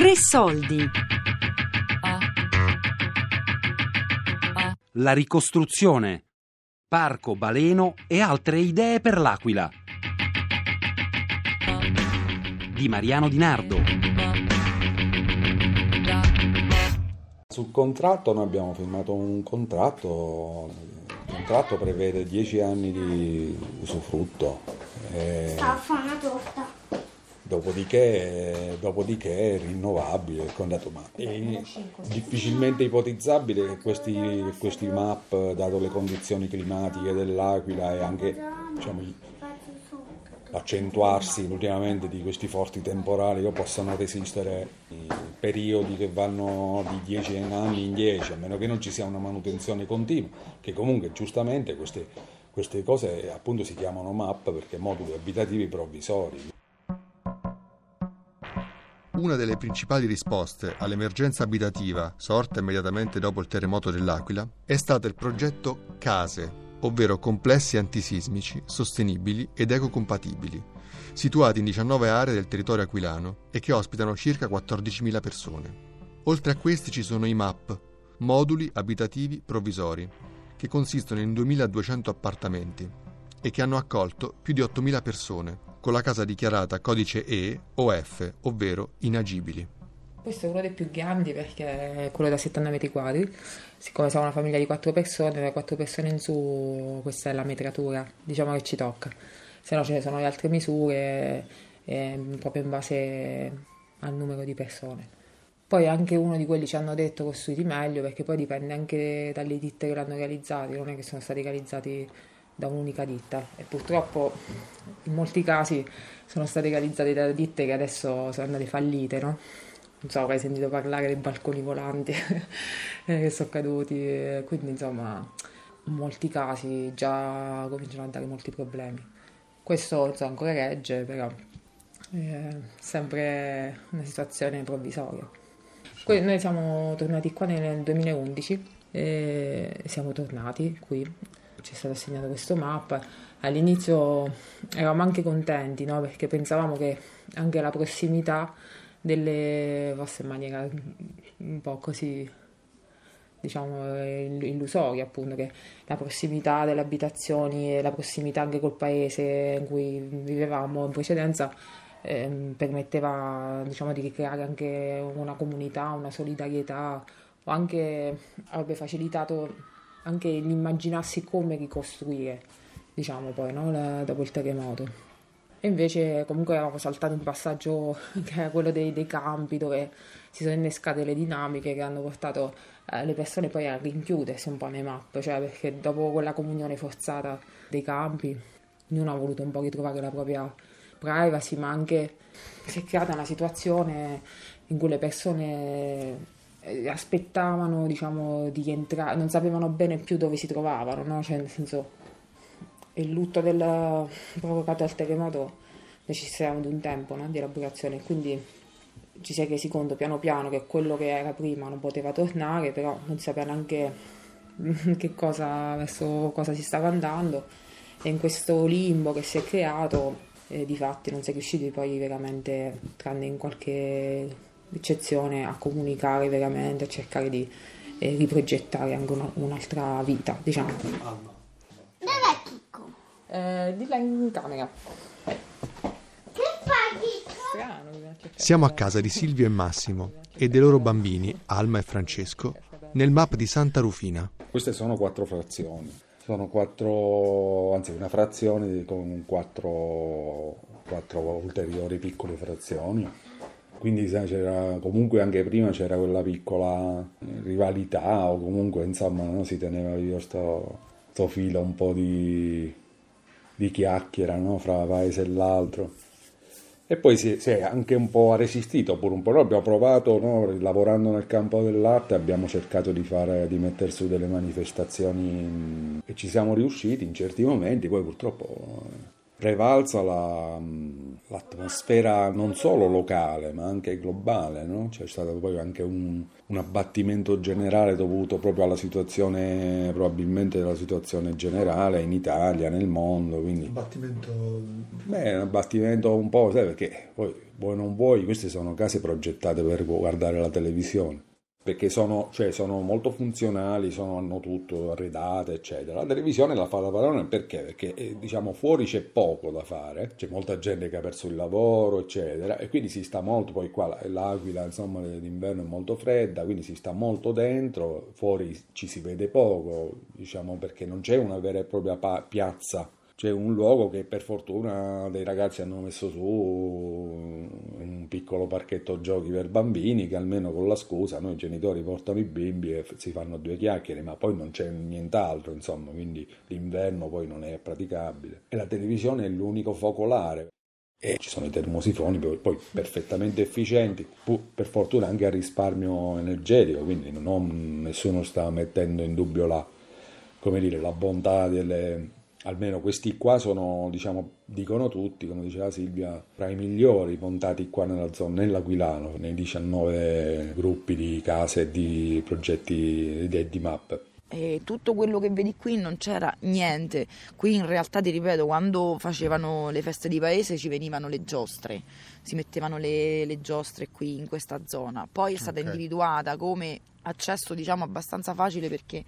Tre soldi. La ricostruzione. Parco baleno e altre idee per l'Aquila. Di Mariano Di Nardo. Sul contratto noi abbiamo firmato un contratto, il contratto prevede 10 anni di usufrutto. E Sta a fare una torta. Dopodiché, dopodiché è rinnovabile il contratto, ma è difficilmente ipotizzabile che questi, questi MAP, dato le condizioni climatiche dell'Aquila e anche diciamo, l'accentuarsi ultimamente di questi forti temporali, che possano resistere i periodi che vanno di 10 anni in 10, a meno che non ci sia una manutenzione continua, che comunque giustamente queste, queste cose appunto si chiamano MAP perché moduli abitativi provvisori. Una delle principali risposte all'emergenza abitativa sorta immediatamente dopo il terremoto dell'Aquila è stato il progetto CASE, ovvero complessi antisismici, sostenibili ed ecocompatibili, situati in 19 aree del territorio aquilano e che ospitano circa 14.000 persone. Oltre a questi ci sono i MAP, moduli abitativi provvisori, che consistono in 2.200 appartamenti e che hanno accolto più di 8.000 persone, con la casa dichiarata codice E o F, ovvero inagibili. Questo è uno dei più grandi perché è quello da 70 metri quadri. Siccome siamo una famiglia di quattro persone, da quattro persone in su, questa è la metratura, diciamo che ci tocca. Se no ce ne sono le altre misure, eh, proprio in base al numero di persone. Poi anche uno di quelli ci hanno detto costruiti meglio perché poi dipende anche dalle ditte che l'hanno realizzati, non è che sono stati realizzati da un'unica ditta e purtroppo in molti casi sono stati realizzati da ditte che adesso sono andate fallite, no? Non so, hai sentito parlare dei balconi volanti che sono caduti, quindi insomma in molti casi già cominciano a dare molti problemi. Questo insomma, ancora regge, però è sempre una situazione provvisoria. Noi siamo tornati qua nel 2011 e siamo tornati qui ci è stato assegnato questo map. All'inizio eravamo anche contenti, no? perché pensavamo che anche la prossimità delle in maniera un po' così, diciamo, illusoria, appunto, che la prossimità delle abitazioni e la prossimità anche col paese in cui vivevamo in precedenza ehm, permetteva, diciamo, di ricreare anche una comunità, una solidarietà, o anche avrebbe facilitato anche l'immaginarsi come ricostruire, diciamo poi, no? La, dopo il terremoto. E invece comunque avevamo saltato un passaggio che era quello dei, dei campi dove si sono innescate le dinamiche che hanno portato eh, le persone poi a rinchiudersi un po' nei map, cioè perché dopo quella comunione forzata dei campi ognuno ha voluto un po' ritrovare la propria privacy, ma anche si è creata una situazione in cui le persone aspettavano diciamo di entrare non sapevano bene più dove si trovavano no? cioè nel senso il lutto del, provocato dal terremoto necessitavano di un tempo no? di elaborazione quindi ci si è resi conto piano piano che quello che era prima non poteva tornare però non si sapeva neanche che cosa verso cosa si stava andando e in questo limbo che si è creato eh, di fatti non si è riusciti poi veramente tranne in qualche eccezione a comunicare veramente, a cercare di eh, riprogettare anche una, un'altra vita, diciamo. Dov'è Chicco? Eh, di là in camera. Che fai Chicco? Strano. Siamo a casa di Silvio e Massimo e dei loro bambini, Alma e Francesco, nel map di Santa Rufina. Queste sono quattro frazioni, sono quattro, anzi una frazione con quattro, quattro ulteriori piccole frazioni. Quindi sai, c'era, comunque anche prima c'era quella piccola rivalità o comunque insomma no, si teneva vivo sto, sto filo un po' di, di chiacchiera no, fra paese e l'altro. E poi si, si è anche un po' resistito, pure un po'. Noi abbiamo provato, no, lavorando nel campo dell'arte, abbiamo cercato di, fare, di mettere su delle manifestazioni mh, e ci siamo riusciti in certi momenti, poi purtroppo prevalsa la, l'atmosfera non solo locale ma anche globale, no? c'è stato poi anche un, un, abbattimento generale dovuto proprio alla situazione, probabilmente alla situazione generale in Italia, nel mondo. Quindi, abbattimento? Beh, un abbattimento un po', sai perché poi vuoi non vuoi, queste sono case progettate per guardare la televisione perché sono, cioè, sono, molto funzionali, sono, hanno tutto arredate, eccetera. La televisione la fa la padrona perché? Perché eh, diciamo fuori c'è poco da fare, c'è molta gente che ha perso il lavoro, eccetera, e quindi si sta molto, poi qua l'Aquila, insomma, d'inverno è molto fredda, quindi si sta molto dentro, fuori ci si vede poco, diciamo, perché non c'è una vera e propria pa- piazza c'è un luogo che per fortuna dei ragazzi hanno messo su un piccolo parchetto giochi per bambini che almeno con la scusa noi genitori portano i bimbi e si fanno due chiacchiere ma poi non c'è nient'altro insomma quindi l'inverno poi non è praticabile. E la televisione è l'unico focolare. E ci sono i termosifoni poi perfettamente efficienti, per fortuna anche a risparmio energetico, quindi non, nessuno sta mettendo in dubbio la, dire, la bontà delle, almeno questi qua sono, diciamo, dicono tutti, come diceva Silvia, tra i migliori montati qua nella zona, nell'Aquilano, nei 19 gruppi di case e di progetti di, di map. E tutto quello che vedi qui non c'era niente. Qui in realtà ti ripeto, quando facevano le feste di paese ci venivano le giostre, si mettevano le, le giostre qui in questa zona. Poi è stata okay. individuata come accesso diciamo abbastanza facile perché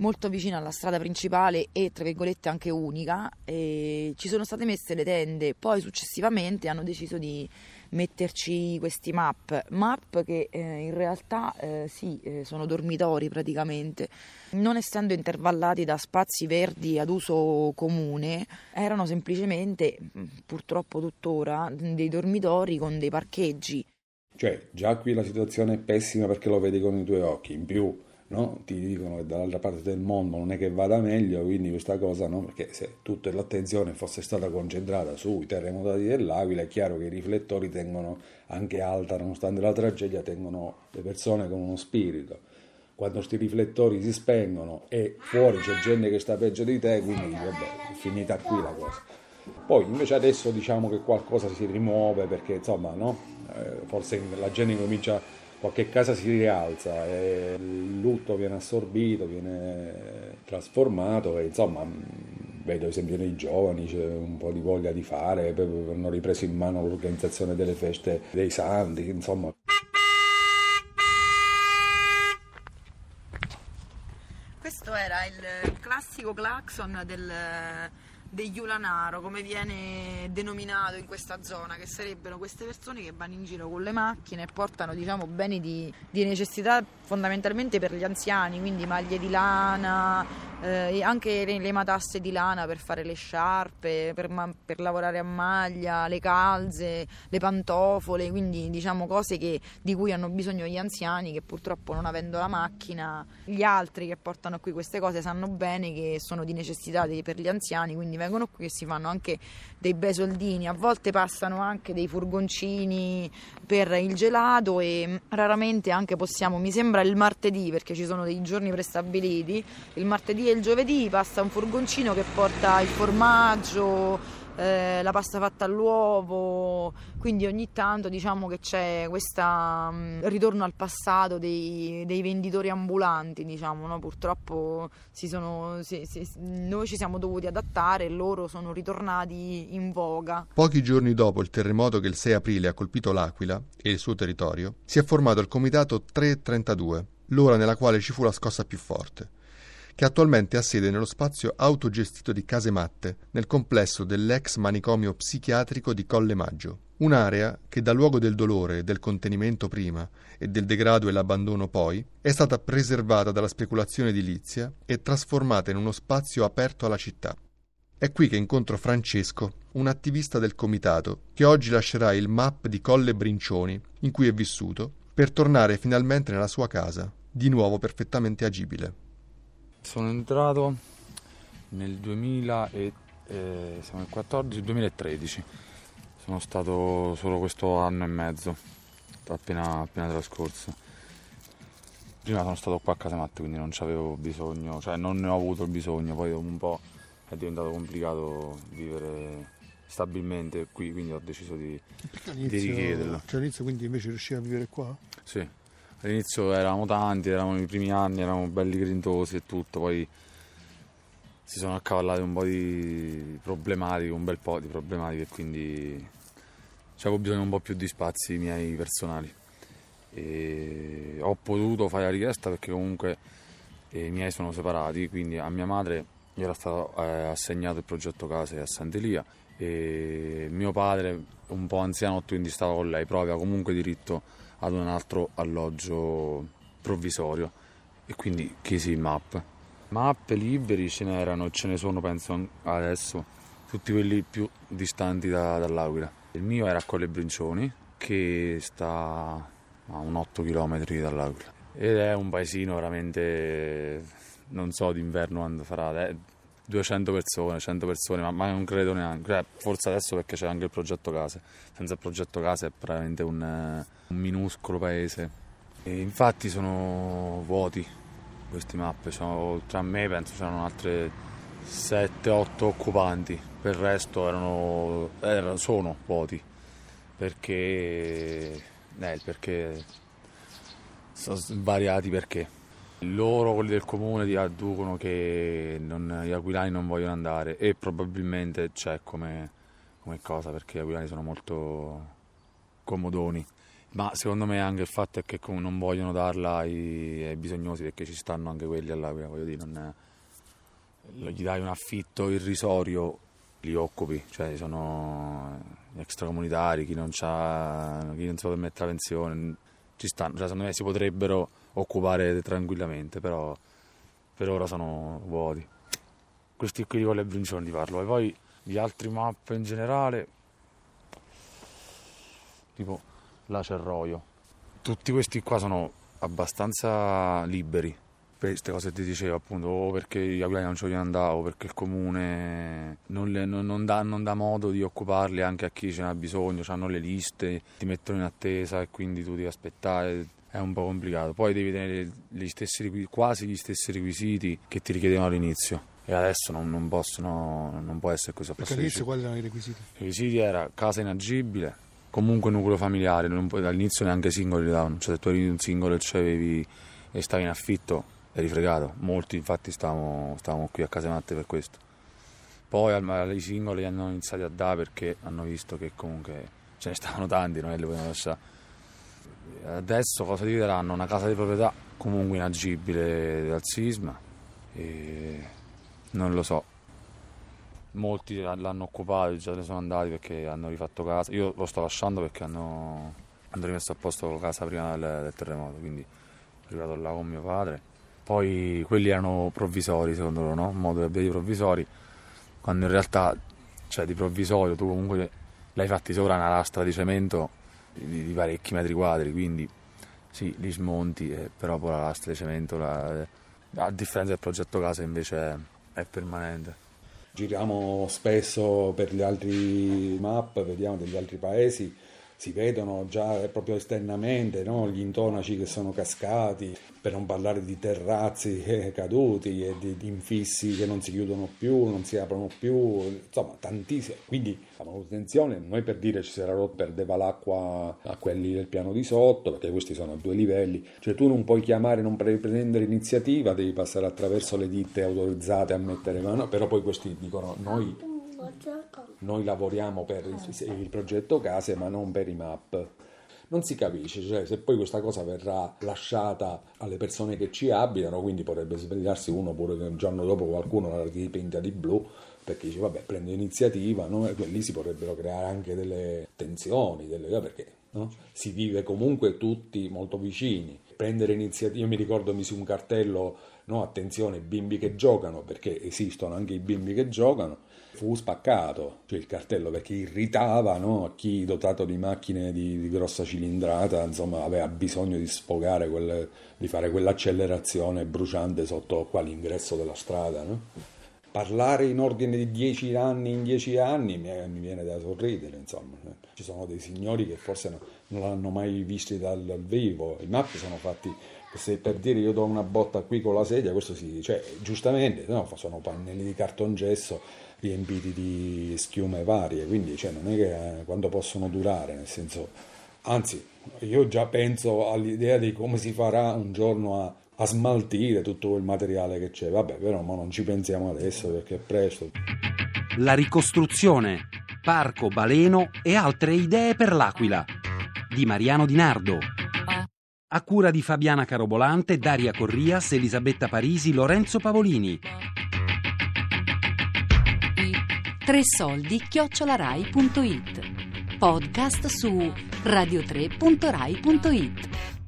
molto vicino alla strada principale e tra virgolette anche unica e ci sono state messe le tende. Poi successivamente hanno deciso di metterci questi map. Map che eh, in realtà eh, sì eh, sono dormitori praticamente. Non essendo intervallati da spazi verdi ad uso comune erano semplicemente purtroppo tuttora dei dormitori con dei parcheggi. Cioè già qui la situazione è pessima perché lo vedi con i tuoi occhi. In più no? ti dicono che dall'altra parte del mondo non è che vada meglio, quindi questa cosa no, perché se tutta l'attenzione fosse stata concentrata sui terremotati dell'Aquila è chiaro che i riflettori tengono anche alta, nonostante la tragedia, tengono le persone con uno spirito. Quando questi riflettori si spengono e fuori c'è gente che sta peggio di te, quindi vabbè, è finita qui la cosa. Poi invece adesso diciamo che qualcosa si rimuove perché insomma no? Eh, forse la gente comincia qualche casa si rialza e il lutto viene assorbito, viene trasformato e insomma vedo esempio nei giovani c'è un po' di voglia di fare, hanno ripreso in mano l'organizzazione delle feste dei santi, insomma. Questo era il classico clacson del degli ulanaro, come viene denominato in questa zona, che sarebbero queste persone che vanno in giro con le macchine e portano diciamo, beni di, di necessità fondamentalmente per gli anziani, quindi maglie di lana, eh, anche le, le, matasse di lana per fare le sciarpe, per, ma, per, lavorare a maglia, le calze, le pantofole, quindi diciamo cose che, di cui hanno bisogno gli anziani che purtroppo non avendo la macchina, gli altri che portano qui queste cose sanno bene che sono di necessità di, per gli anziani, quindi vengono qui e si fanno anche dei bei soldini, a volte passano anche dei furgoncini per il gelato e raramente anche possiamo, mi sembra il martedì perché ci sono dei giorni prestabiliti, il martedì e il giovedì passa un furgoncino che porta il formaggio, eh, la pasta fatta all'uovo, quindi ogni tanto diciamo che c'è questo um, ritorno al passato dei, dei venditori ambulanti, diciamo, no? purtroppo sono, si, si, noi ci siamo dovuti adattare e loro sono ritornati in voga. Pochi giorni dopo il terremoto che il 6 aprile ha colpito l'Aquila e il suo territorio, si è formato il comitato 332, l'ora nella quale ci fu la scossa più forte che attualmente ha sede nello spazio autogestito di Case Matte, nel complesso dell'ex manicomio psichiatrico di Colle Maggio. Un'area che dal luogo del dolore, del contenimento prima e del degrado e l'abbandono poi, è stata preservata dalla speculazione edilizia e trasformata in uno spazio aperto alla città. È qui che incontro Francesco, un attivista del comitato, che oggi lascerà il MAP di Colle Brincioni, in cui è vissuto, per tornare finalmente nella sua casa, di nuovo perfettamente agibile. Sono entrato nel 2014-2013, sono stato solo questo anno e mezzo, appena, appena trascorso. Prima sono stato qua a Casamatte, quindi non avevo bisogno, cioè non ne ho avuto il bisogno, poi dopo un po' è diventato complicato vivere stabilmente qui, quindi ho deciso di, di richiederlo. cioè all'inizio quindi invece riuscivi a vivere qua? Sì, all'inizio eravamo tanti, eravamo i primi anni, eravamo belli grintosi e tutto, poi si sono accavallate un po' di problematiche, un bel po' di problematiche, quindi avevo bisogno un po' più di spazi miei personali. E ho potuto fare la richiesta perché comunque eh, i miei sono separati, quindi a mia madre gli era stato eh, assegnato il progetto case a Sant'Elia e mio padre, un po' anziano, quindi stava con lei, però aveva comunque diritto ad un altro alloggio provvisorio e quindi chiesi MAP. Mappe liberi ce n'erano ce ne sono penso adesso, tutti quelli più distanti da, dall'Aquila. Il mio era a Colle Brincioni che sta a un 8 km dall'Aquila ed è un paesino veramente, non so d'inverno quando farà, eh, 200 persone, 100 persone, ma, ma non credo neanche, cioè, forse adesso perché c'è anche il progetto case, senza il progetto case è veramente un, un minuscolo paese. E infatti sono vuoti queste mappe, sono, oltre a me penso c'erano altre 7-8 occupanti, per il resto erano, erano sono vuoti, perché, eh, perché sono svariati perché. Loro, quelli del comune, adducono che non, gli aquilani non vogliono andare e probabilmente c'è come, come cosa perché gli aquilani sono molto comodoni. Ma secondo me anche il fatto è che non vogliono darla ai, ai bisognosi perché ci stanno anche quelli all'Aquila, voglio dire, non è- gli dai un affitto irrisorio, li occupi, cioè sono extracomunitari, chi non, chi non si può permettere la pensione, ci stanno, cioè secondo me si potrebbero occupare tranquillamente, però per ora sono vuoti. Questi qui con le brincioni ti parlo, e poi gli altri mappe in generale, tipo la Cerroio. Tutti questi qua sono abbastanza liberi per queste cose ti dicevo appunto o perché gli aquilani non ci vogliono andare o perché il comune non, le- non- non dà, non dà modo di occuparli anche a chi ce n'ha bisogno, hanno le liste, ti mettono in attesa e quindi tu devi aspettare, è un po' complicato. Poi devi tenere gli stessi quasi gli stessi requisiti che ti richiedevano all'inizio e adesso non, non possono, non può essere così. Perché all'inizio quali erano i requisiti? i requisiti era casa inagibile, comunque nucleo familiare, puoi- all'inizio neanche singoli li davano, cioè se tu eri un singolo e e stavi in affitto eri fregato, molti infatti stavamo, stavamo qui a Casematte per questo. Poi ai singoli hanno iniziato a dare perché hanno visto che comunque ce ne stavano tanti, non è che li potevano lasciare. Adesso cosa ti daranno? Una casa di proprietà comunque inagibile dal sisma e non lo so. Molti l'hanno occupato, già ne sono andati perché hanno rifatto casa. Io lo sto lasciando perché hanno, hanno rimesso a posto casa prima del, del terremoto, quindi sono arrivato là con mio padre. Poi quelli erano provvisori secondo loro, no? Un modo di abitare provvisori, quando in realtà, cioè di provvisorio, tu comunque l'hai fatti sopra una lastra di cemento di, di parecchi metri quadri, quindi sì, li smonti, eh, però poi la lastra di cemento, la- a differenza del progetto casa invece è, è permanente. Giriamo spesso per gli altri map, vediamo degli altri paesi, si vedono già proprio esternamente no? gli intonaci che sono cascati, per non parlare di terrazzi eh, caduti e di, infissi che non si chiudono più, non si aprono più, insomma tantissime. Quindi la manutenzione non è per dire ci si era rotto per deva l'acqua a quelli del piano di sotto, perché questi sono a due livelli, cioè tu non puoi chiamare, non puoi prendere iniziativa, devi passare attraverso le ditte autorizzate a mettere mano, però poi questi dicono noi noi lavoriamo per il, il progetto case ma non per i map. Non si capisce, cioè se poi questa cosa verrà lasciata alle persone che ci abitano, quindi potrebbe svegliarsi uno pure che un giorno dopo qualcuno la dipinta di blu perché dice vabbè prendo iniziativa, no? e lì si potrebbero creare anche delle tensioni, delle, perché no? si vive comunque tutti molto vicini. Prendere iniziativa, io mi ricordo misi un cartello, no? attenzione bimbi che giocano, perché esistono anche i bimbi che giocano, fu spaccato cioè il cartello perché irritava no? chi dotato di macchine di, di grossa cilindrata insomma aveva bisogno di sfogare quel, di fare quell'accelerazione bruciante sotto qua l'ingresso della strada no? parlare in ordine di dieci anni in dieci anni mi, viene da sorridere, insomma. Ci sono dei signori che forse no, non l'hanno mai visti dal, dal vivo, i mappi sono fatti se per dire io do una botta qui con la sedia, questo si cioè giustamente, no, sono pannelli di cartongesso riempiti di schiume varie, quindi cioè, non è che eh, quando possono durare, nel senso, anzi, io già penso all'idea di come si farà un giorno a, a smaltire tutto quel materiale che c'è, vabbè, però ma non ci pensiamo adesso perché è presto. La ricostruzione, Parco Baleno e altre idee per l'Aquila di Mariano Di Nardo. A cura di Fabiana Carobolante, Daria Corrias, Elisabetta Parisi, Lorenzo Pavolini. Tre soldi chiocciolarai.it Podcast su radiotre.rai.it